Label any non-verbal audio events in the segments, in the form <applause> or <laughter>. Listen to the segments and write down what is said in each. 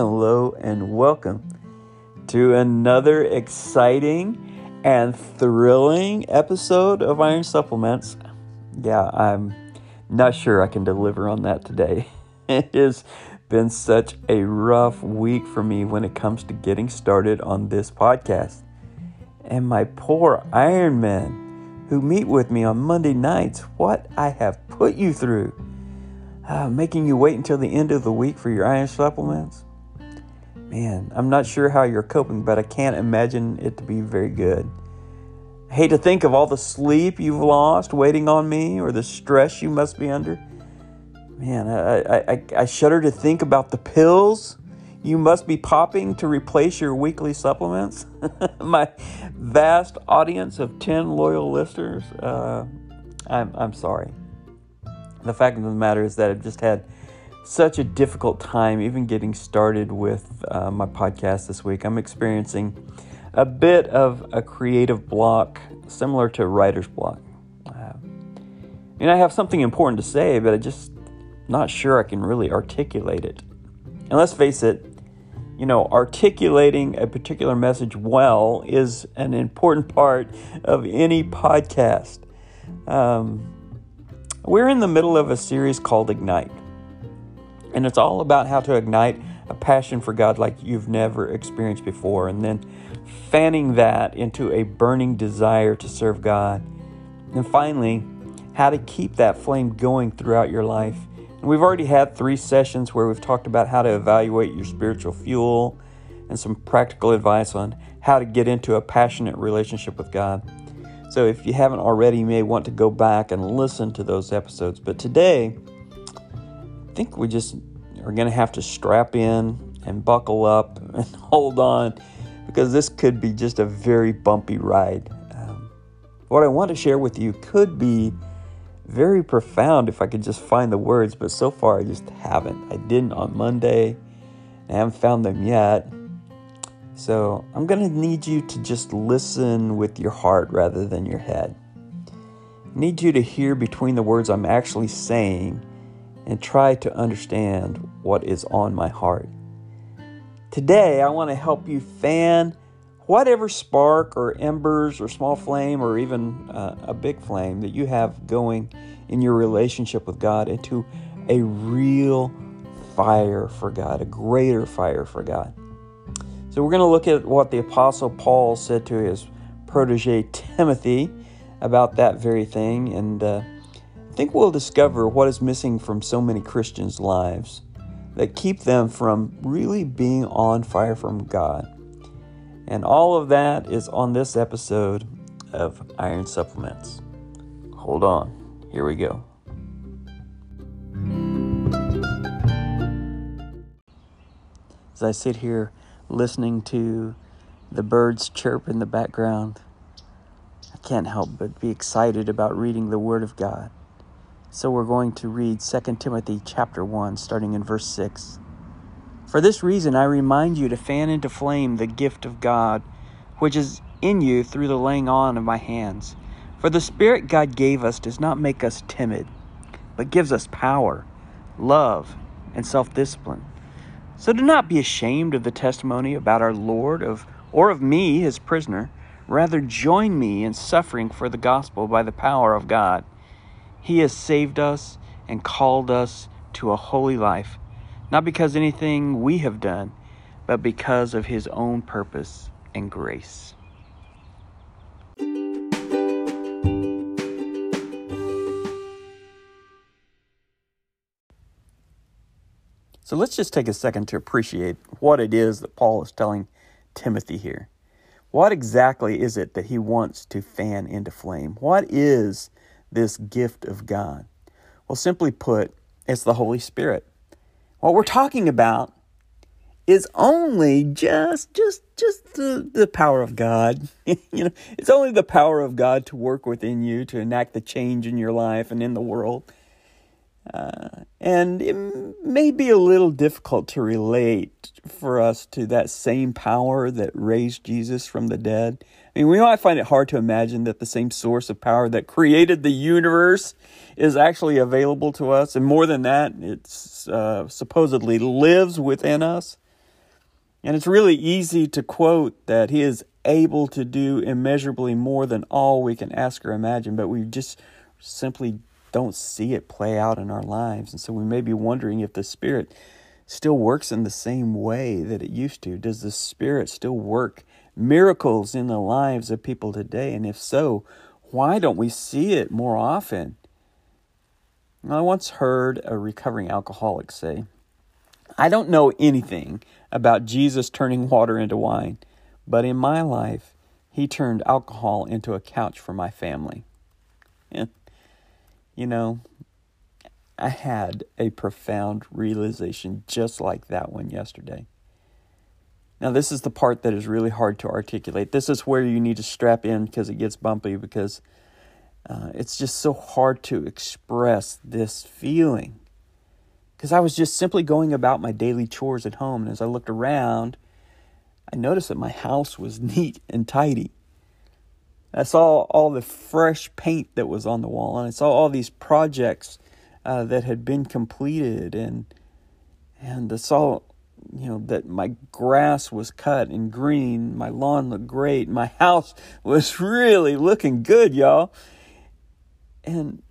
Hello and welcome to another exciting and thrilling episode of Iron Supplements. Yeah, I'm not sure I can deliver on that today. <laughs> It has been such a rough week for me when it comes to getting started on this podcast. And my poor Iron Men who meet with me on Monday nights, what I have put you through. Uh, making you wait until the end of the week for your iron supplements. Man, I'm not sure how you're coping, but I can't imagine it to be very good. I hate to think of all the sleep you've lost waiting on me or the stress you must be under. Man, I, I, I shudder to think about the pills you must be popping to replace your weekly supplements. <laughs> My vast audience of 10 loyal listeners, uh, I'm, I'm sorry the fact of the matter is that I've just had such a difficult time even getting started with uh, my podcast this week. I'm experiencing a bit of a creative block similar to writer's block. Uh, and I have something important to say, but I'm just not sure I can really articulate it. And let's face it, you know, articulating a particular message well is an important part of any podcast. Um, we're in the middle of a series called Ignite, and it's all about how to ignite a passion for God like you've never experienced before, and then fanning that into a burning desire to serve God. And finally, how to keep that flame going throughout your life. And we've already had three sessions where we've talked about how to evaluate your spiritual fuel and some practical advice on how to get into a passionate relationship with God. So if you haven't already, you may want to go back and listen to those episodes. But today, think we just are going to have to strap in and buckle up <laughs> and hold on because this could be just a very bumpy ride. Um, what I want to share with you could be very profound if I could just find the words, but so far I just haven't. I didn't on Monday. I haven't found them yet. So I'm going to need you to just listen with your heart rather than your head. Need you to hear between the words I'm actually saying and try to understand what is on my heart. Today, I want to help you fan whatever spark or embers or small flame or even uh, a big flame that you have going in your relationship with God into a real fire for God, a greater fire for God. So we're going to look at what the Apostle Paul said to his protege Timothy about that very thing. And uh, I think we'll discover what is missing from so many Christians' lives that keep them from really being on fire from God. And all of that is on this episode of Iron Supplements. Hold on, here we go. As I sit here listening to the birds chirp in the background, I can't help but be excited about reading the Word of God. So we're going to read 2 Timothy chapter 1, starting in verse 6. For this reason, I remind you to fan into flame the gift of God, which is in you through the laying on of my hands. For the Spirit God gave us does not make us timid, but gives us power, love, and self discipline. So do not be ashamed of the testimony about our Lord of or of me, his prisoner. Rather join me in suffering for the gospel by the power of God. He has saved us and called us to a holy life, not because anything we have done, but because of his own purpose and grace. So let's just take a second to appreciate what it is that Paul is telling Timothy here. What exactly is it that he wants to fan into flame? What is this gift of God? Well, simply put, it's the Holy Spirit. What we're talking about is only just just just the, the power of God. <laughs> you know, it's only the power of God to work within you to enact the change in your life and in the world. Uh, and it may be a little difficult to relate for us to that same power that raised Jesus from the dead. I mean, we might find it hard to imagine that the same source of power that created the universe is actually available to us. And more than that, it uh, supposedly lives within us. And it's really easy to quote that He is able to do immeasurably more than all we can ask or imagine, but we just simply don't see it play out in our lives. And so we may be wondering if the Spirit still works in the same way that it used to. Does the Spirit still work miracles in the lives of people today? And if so, why don't we see it more often? I once heard a recovering alcoholic say, I don't know anything about Jesus turning water into wine, but in my life, he turned alcohol into a couch for my family. And, <laughs> you know, I had a profound realization just like that one yesterday. Now, this is the part that is really hard to articulate. This is where you need to strap in because it gets bumpy because uh, it's just so hard to express this feeling. Because I was just simply going about my daily chores at home, and as I looked around, I noticed that my house was <laughs> neat and tidy. I saw all the fresh paint that was on the wall, and I saw all these projects uh, that had been completed, and and I saw you know that my grass was cut and green, my lawn looked great, my <laughs> house was really looking good, y'all. And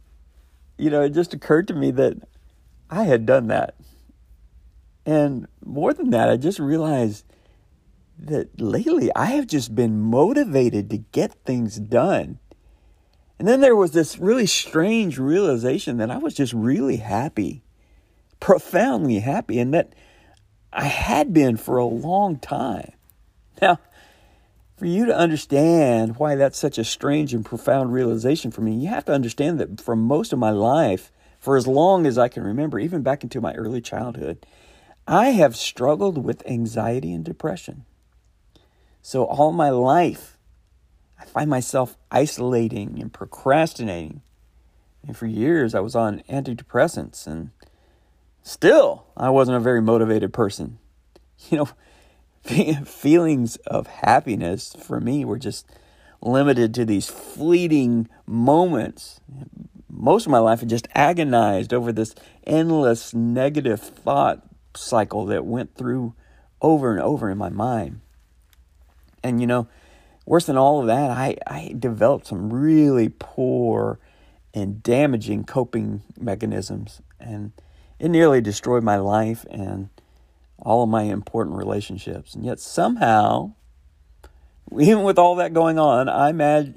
you know, it just occurred to me that I had done that. And more than that, I just realized that lately I have just been motivated to get things done. And then there was this really strange realization that I was just really happy, profoundly happy, and that I had been for a long time. Now, for you to understand why that's such a strange and profound realization for me, you have to understand that for most of my life, for as long as I can remember, even back into my early childhood, I have struggled with anxiety and depression. So all my life, I find myself isolating and procrastinating. And for years, I was on antidepressants, and still, I wasn't a very motivated person. <laughs> You know, feelings of happiness for me were just limited to these fleeting moments. Most of my life, I just agonized over this endless negative thought cycle that went through over and over in my mind. And you know, worse than all of that, I, I developed some really poor and damaging coping mechanisms. And it nearly destroyed my life and all of my important relationships. And yet somehow, even with all that going on, I,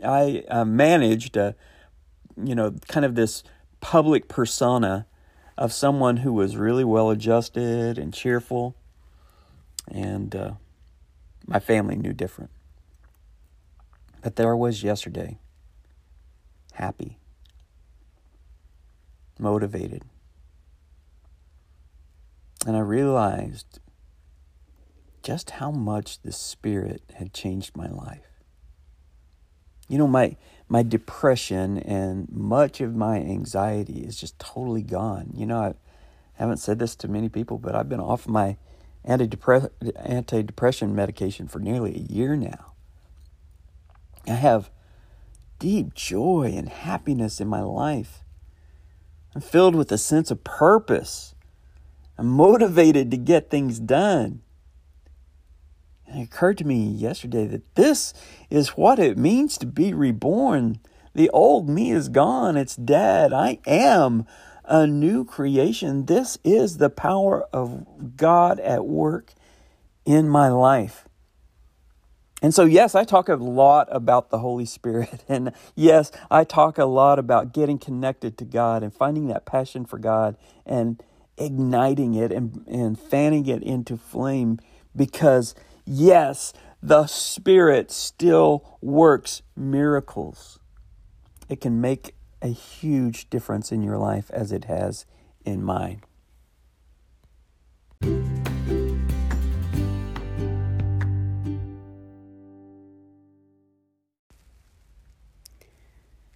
I uh, managed a, you know, kind of this public persona of someone who was really well adjusted and cheerful. And uh, my family knew different. But there I was yesterday, happy, motivated. And I realized just how much the Spirit had changed my life. You know, my, my depression and much of my anxiety is just totally gone. You know, I haven't said this to many people, but I've been off my antidepressant antidepressant medication for nearly a year now. I have deep joy and happiness in my life. I'm filled with a sense of purpose. I'm motivated to get things done. And it occurred to me yesterday that this is what it means to be reborn. The old me is gone, it's dead. I am a new creation. This is the power of God at work in my life. And so, yes, I talk a lot about the Holy Spirit. <laughs> And yes, I talk a lot about getting connected to God and finding that passion for God and igniting it and, and fanning it into flame because, yes, the Spirit still works miracles. It can make a huge difference in your life as it has in mine.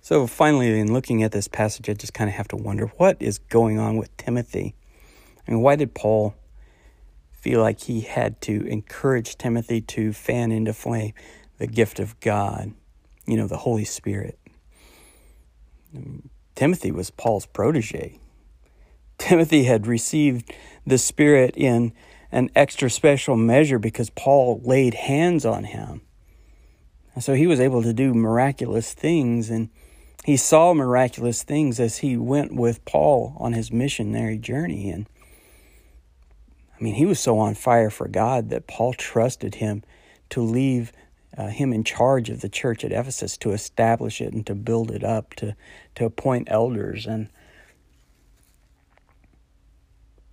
So, finally, in looking at this passage, I just kind of have to wonder what is going on with Timothy. I mean, why did Paul feel like he had to encourage Timothy to fan into flame the gift of God, you know, the Holy Spirit? Timothy was Paul's protege. Timothy had received the Spirit in an extra special measure because Paul laid hands on him. And so he was able to do miraculous things and he saw miraculous things as he went with Paul on his missionary journey and I mean he was so on fire for God that Paul trusted him to leave uh, him in charge of the church at Ephesus to establish it and to build it up to to appoint elders and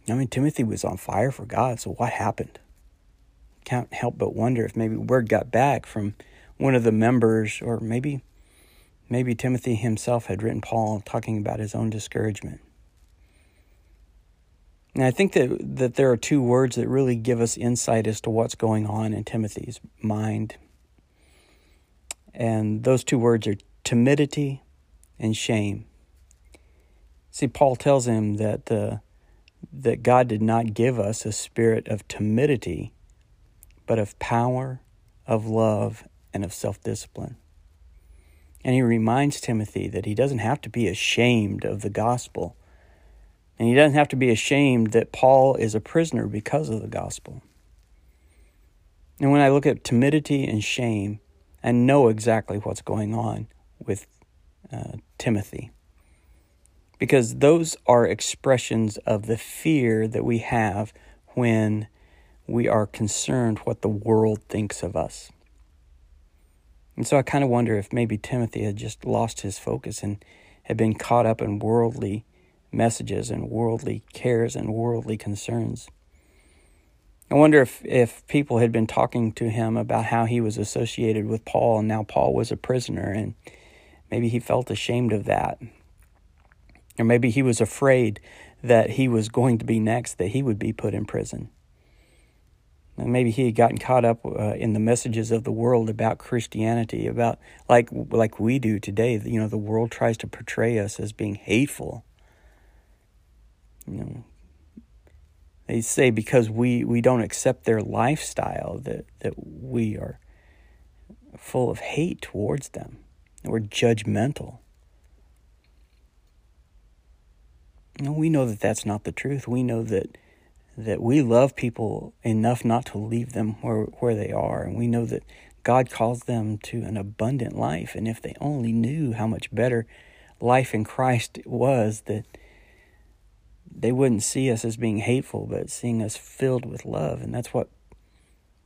I mean, Timothy was on fire for God, so what happened? Can't help but wonder if maybe word got back from one of the members, or maybe, maybe Timothy himself had written Paul talking about his own discouragement. And I think that, that there are two words that really give us insight as to what's going on in Timothy's mind. And those two words are timidity and shame. See, Paul tells him that the that God did not give us a spirit of timidity, but of power, of love, and of self discipline. And he reminds Timothy that he doesn't have to be ashamed of the gospel. And he doesn't have to be ashamed that Paul is a prisoner because of the gospel. And when I look at timidity and shame, I know exactly what's going on with uh, Timothy because those are expressions of the fear that we have when we are concerned what the world thinks of us. And so I kind of wonder if maybe Timothy had just lost his focus and had been caught up in worldly messages and worldly cares and worldly concerns. I wonder if, if people had been talking to him about how he was associated with Paul and now Paul was a prisoner and maybe he felt ashamed of that or maybe he was afraid that he was going to be next, that he would be put in prison. And maybe he had gotten caught up uh, in the messages of the world about Christianity, about like like we do today. You know, the world tries to portray us as being hateful. You know, they say because we, we don't accept their lifestyle that that we are full of hate towards them. We're judgmental. No, we know that that's not the truth. We know that that we love people enough not to leave them where where they are, and we know that God calls them to an abundant life. And if they only knew how much better life in Christ was, that they wouldn't see us as being hateful, but seeing us filled with love. And that's what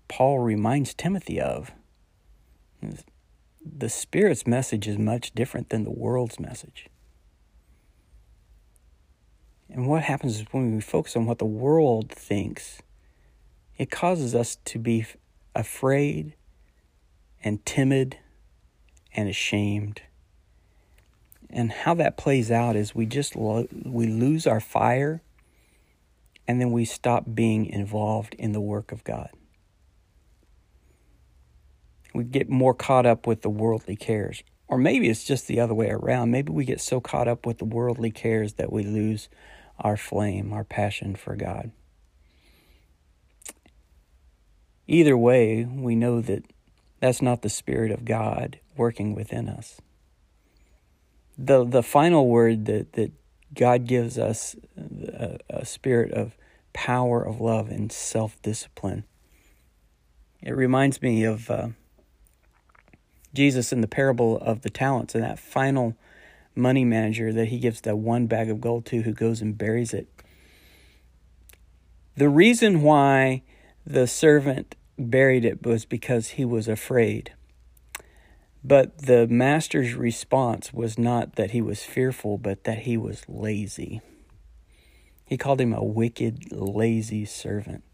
Paul reminds Timothy of. The Spirit's message is much different than the world's message. And what happens is when we focus on what the world thinks, it causes us to be afraid and timid and ashamed. And how that plays out is we just lo- we lose our fire and then we stop being involved in the work of God. We get more caught up with the worldly cares. Or maybe it's just the other way around. Maybe we get so caught up with the worldly cares that we lose our flame, our passion for God. Either way, we know that that's not the Spirit of God working within us. The, the final word that, that God gives us a, a spirit of power, of love, and self discipline. It reminds me of uh, Jesus in the parable of the talents and that final money manager that he gives that one bag of gold to who goes and buries it. The reason why the servant buried it was because he was afraid. But the master's response was not that he was fearful, but that he was lazy. He called him a wicked, lazy servant.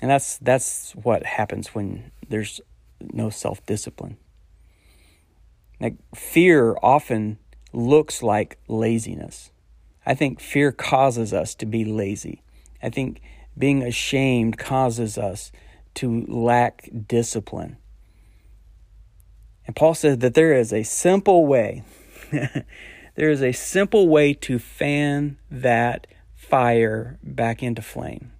And that's that's what happens when there's no self-discipline. Like fear often looks like laziness. I think fear causes us to be lazy. I think being ashamed causes us to lack discipline. And Paul says that there is a simple way. <laughs> there is a simple way to fan that fire back into flame.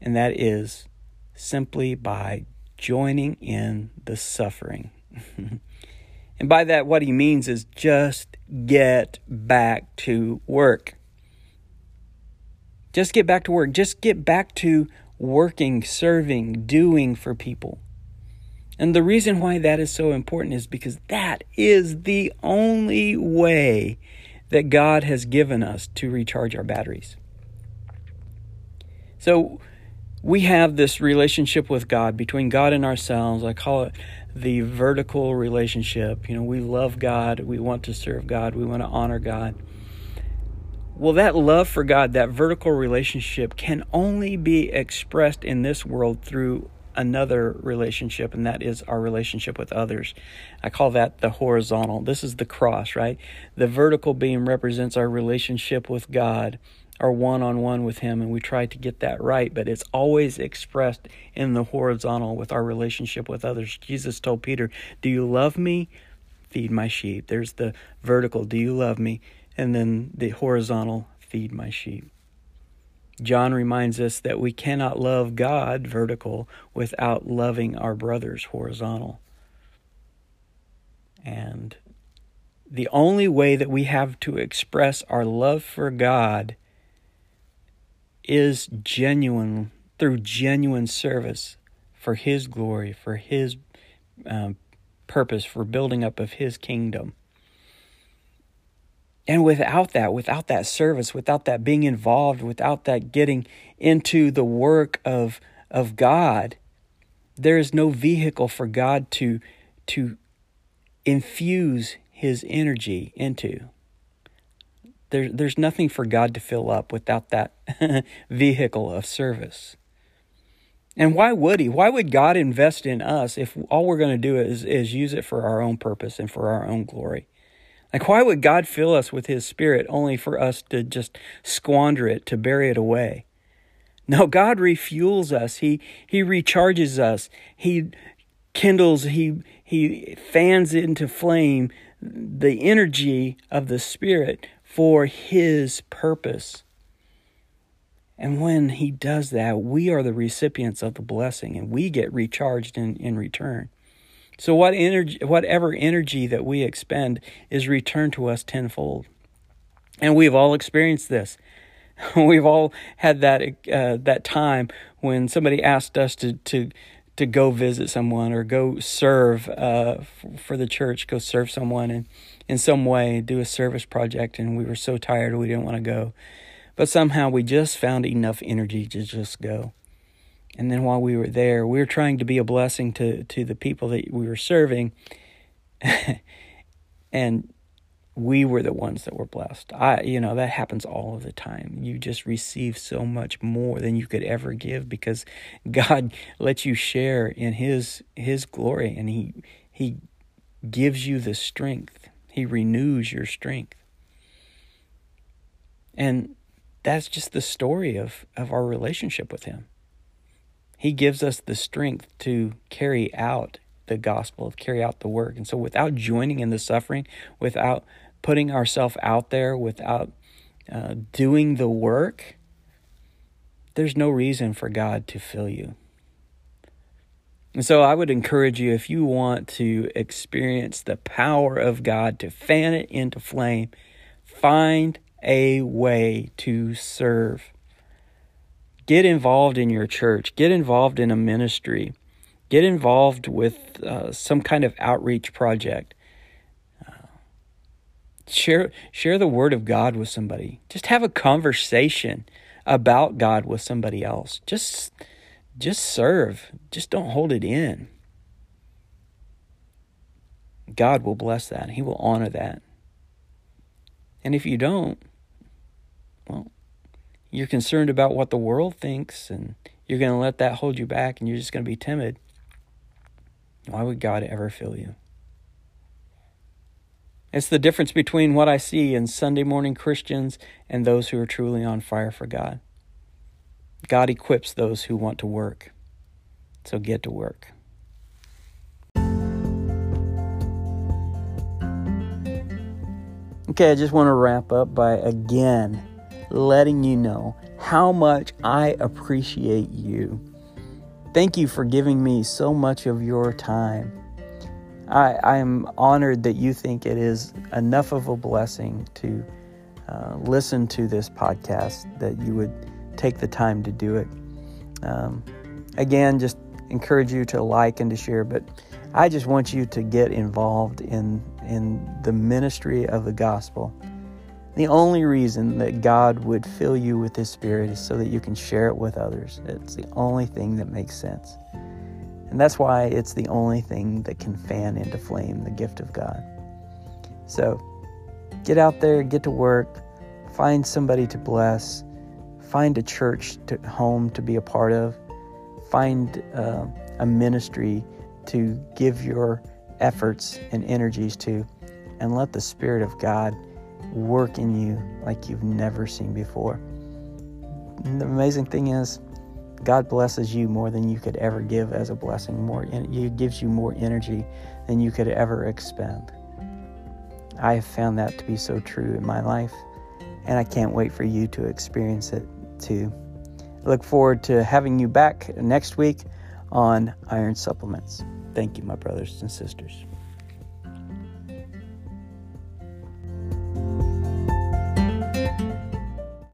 And that is simply by joining in the suffering. <laughs> And by that, what he means is just get back to work. Just get back to work. Just get back to working, serving, doing for people. And the reason why that is so important is because that is the only way that God has given us to recharge our batteries. So we have this relationship with God between God and ourselves. I call it the vertical relationship. You know, we love God, we want to serve God, we want to honor God. Well, that love for God, that vertical relationship, can only be expressed in this world through another relationship, and that is our relationship with others. I call that the horizontal. This is the cross, right? The vertical beam represents our relationship with God, our one on one with Him, and we try to get that right, but it's always expressed in the horizontal with our relationship with others. Jesus told Peter, Do you love me? Feed my sheep. There's the vertical, Do you love me? And then the horizontal, Feed my sheep. John reminds us that we cannot love God, vertical, without loving our brothers, horizontal. And the only way that we have to express our love for God is genuine, through genuine service for His glory, for His um, purpose, for building up of His kingdom. And without that, without that service, without that being involved, without that getting into the work of, of God, there is no vehicle for God to, to infuse his energy into. There, there's nothing for God to fill up without that <laughs> vehicle of service. And why would he? Why would God invest in us if all we're going to do is, is use it for our own purpose and for our own glory? Like, why would God fill us with His Spirit only for us to just squander it, to bury it away? No, God refuels us. He He recharges us. He kindles. He He fans into flame the energy of the Spirit for His purpose. And when He does that, we are the recipients of the blessing, and we get recharged in, in return. So what energy, whatever energy that we expend is returned to us tenfold. And we've all experienced this. <laughs> We've all had that uh, that time when somebody asked us to to to go visit someone or go serve uh, for the church, go serve someone in in some way, do a service project, and we were so tired we didn't want to go, but somehow we just found enough energy to just go. And then while we were there, we were trying to be a blessing to, to the people that we were serving. <laughs> and we were the ones that were blessed. I, you know, that happens all of the time. You just receive so much more than you could ever give because <laughs> God lets you share in His His glory, and He He gives you the strength. He renews your strength, and that's just the story of of our relationship with Him. He gives us the strength to carry out the gospel, to carry out the work. And so, without joining in the suffering, without putting ourselves out there, without uh, doing the work, there's no reason for God to fill you. And so, I would encourage you if you want to experience the power of God to fan it into flame, find a way to serve. Get involved in your church. Get involved in a ministry. Get involved with uh, some kind of outreach project. Uh, share share the word of God with somebody. Just have a conversation about God with somebody else. Just just serve. Just don't hold it in. God will bless that. He will honor that. And if you don't, well, you're concerned about what the world thinks and you're going to let that hold you back and you're just going to be timid, why would God ever fill you? It's the difference between what I see in Sunday morning Christians and those who are truly on fire for God. God equips those who want to work. So get to work. Okay, I just want to wrap up by again letting you know how much I appreciate you. Thank you for giving me so much of your time. I, I am honored that you think it is enough of a blessing to uh, listen to this podcast, that you would take the time to do it. Um, again, just encourage you to like and to share, but I just want you to get involved in in the ministry of the gospel. The only reason that God would fill you with His Spirit is so that you can share it with others. It's the only thing that makes sense. And that's why it's the only thing that can fan into flame the gift of God. So get out there, get to work, find somebody to bless, find a church to home to be a part of, find uh, a ministry to give your efforts and energies to, and let the Spirit of God work in you like you've never seen before. And the amazing thing is, God blesses you more than you could ever give as a blessing. More, He gives you more energy than you could ever expend. I have found that to be so true in my life, and I can't wait for you to experience it too. I look forward to having you back next week on Iron Supplements. Thank you, my brothers and sisters.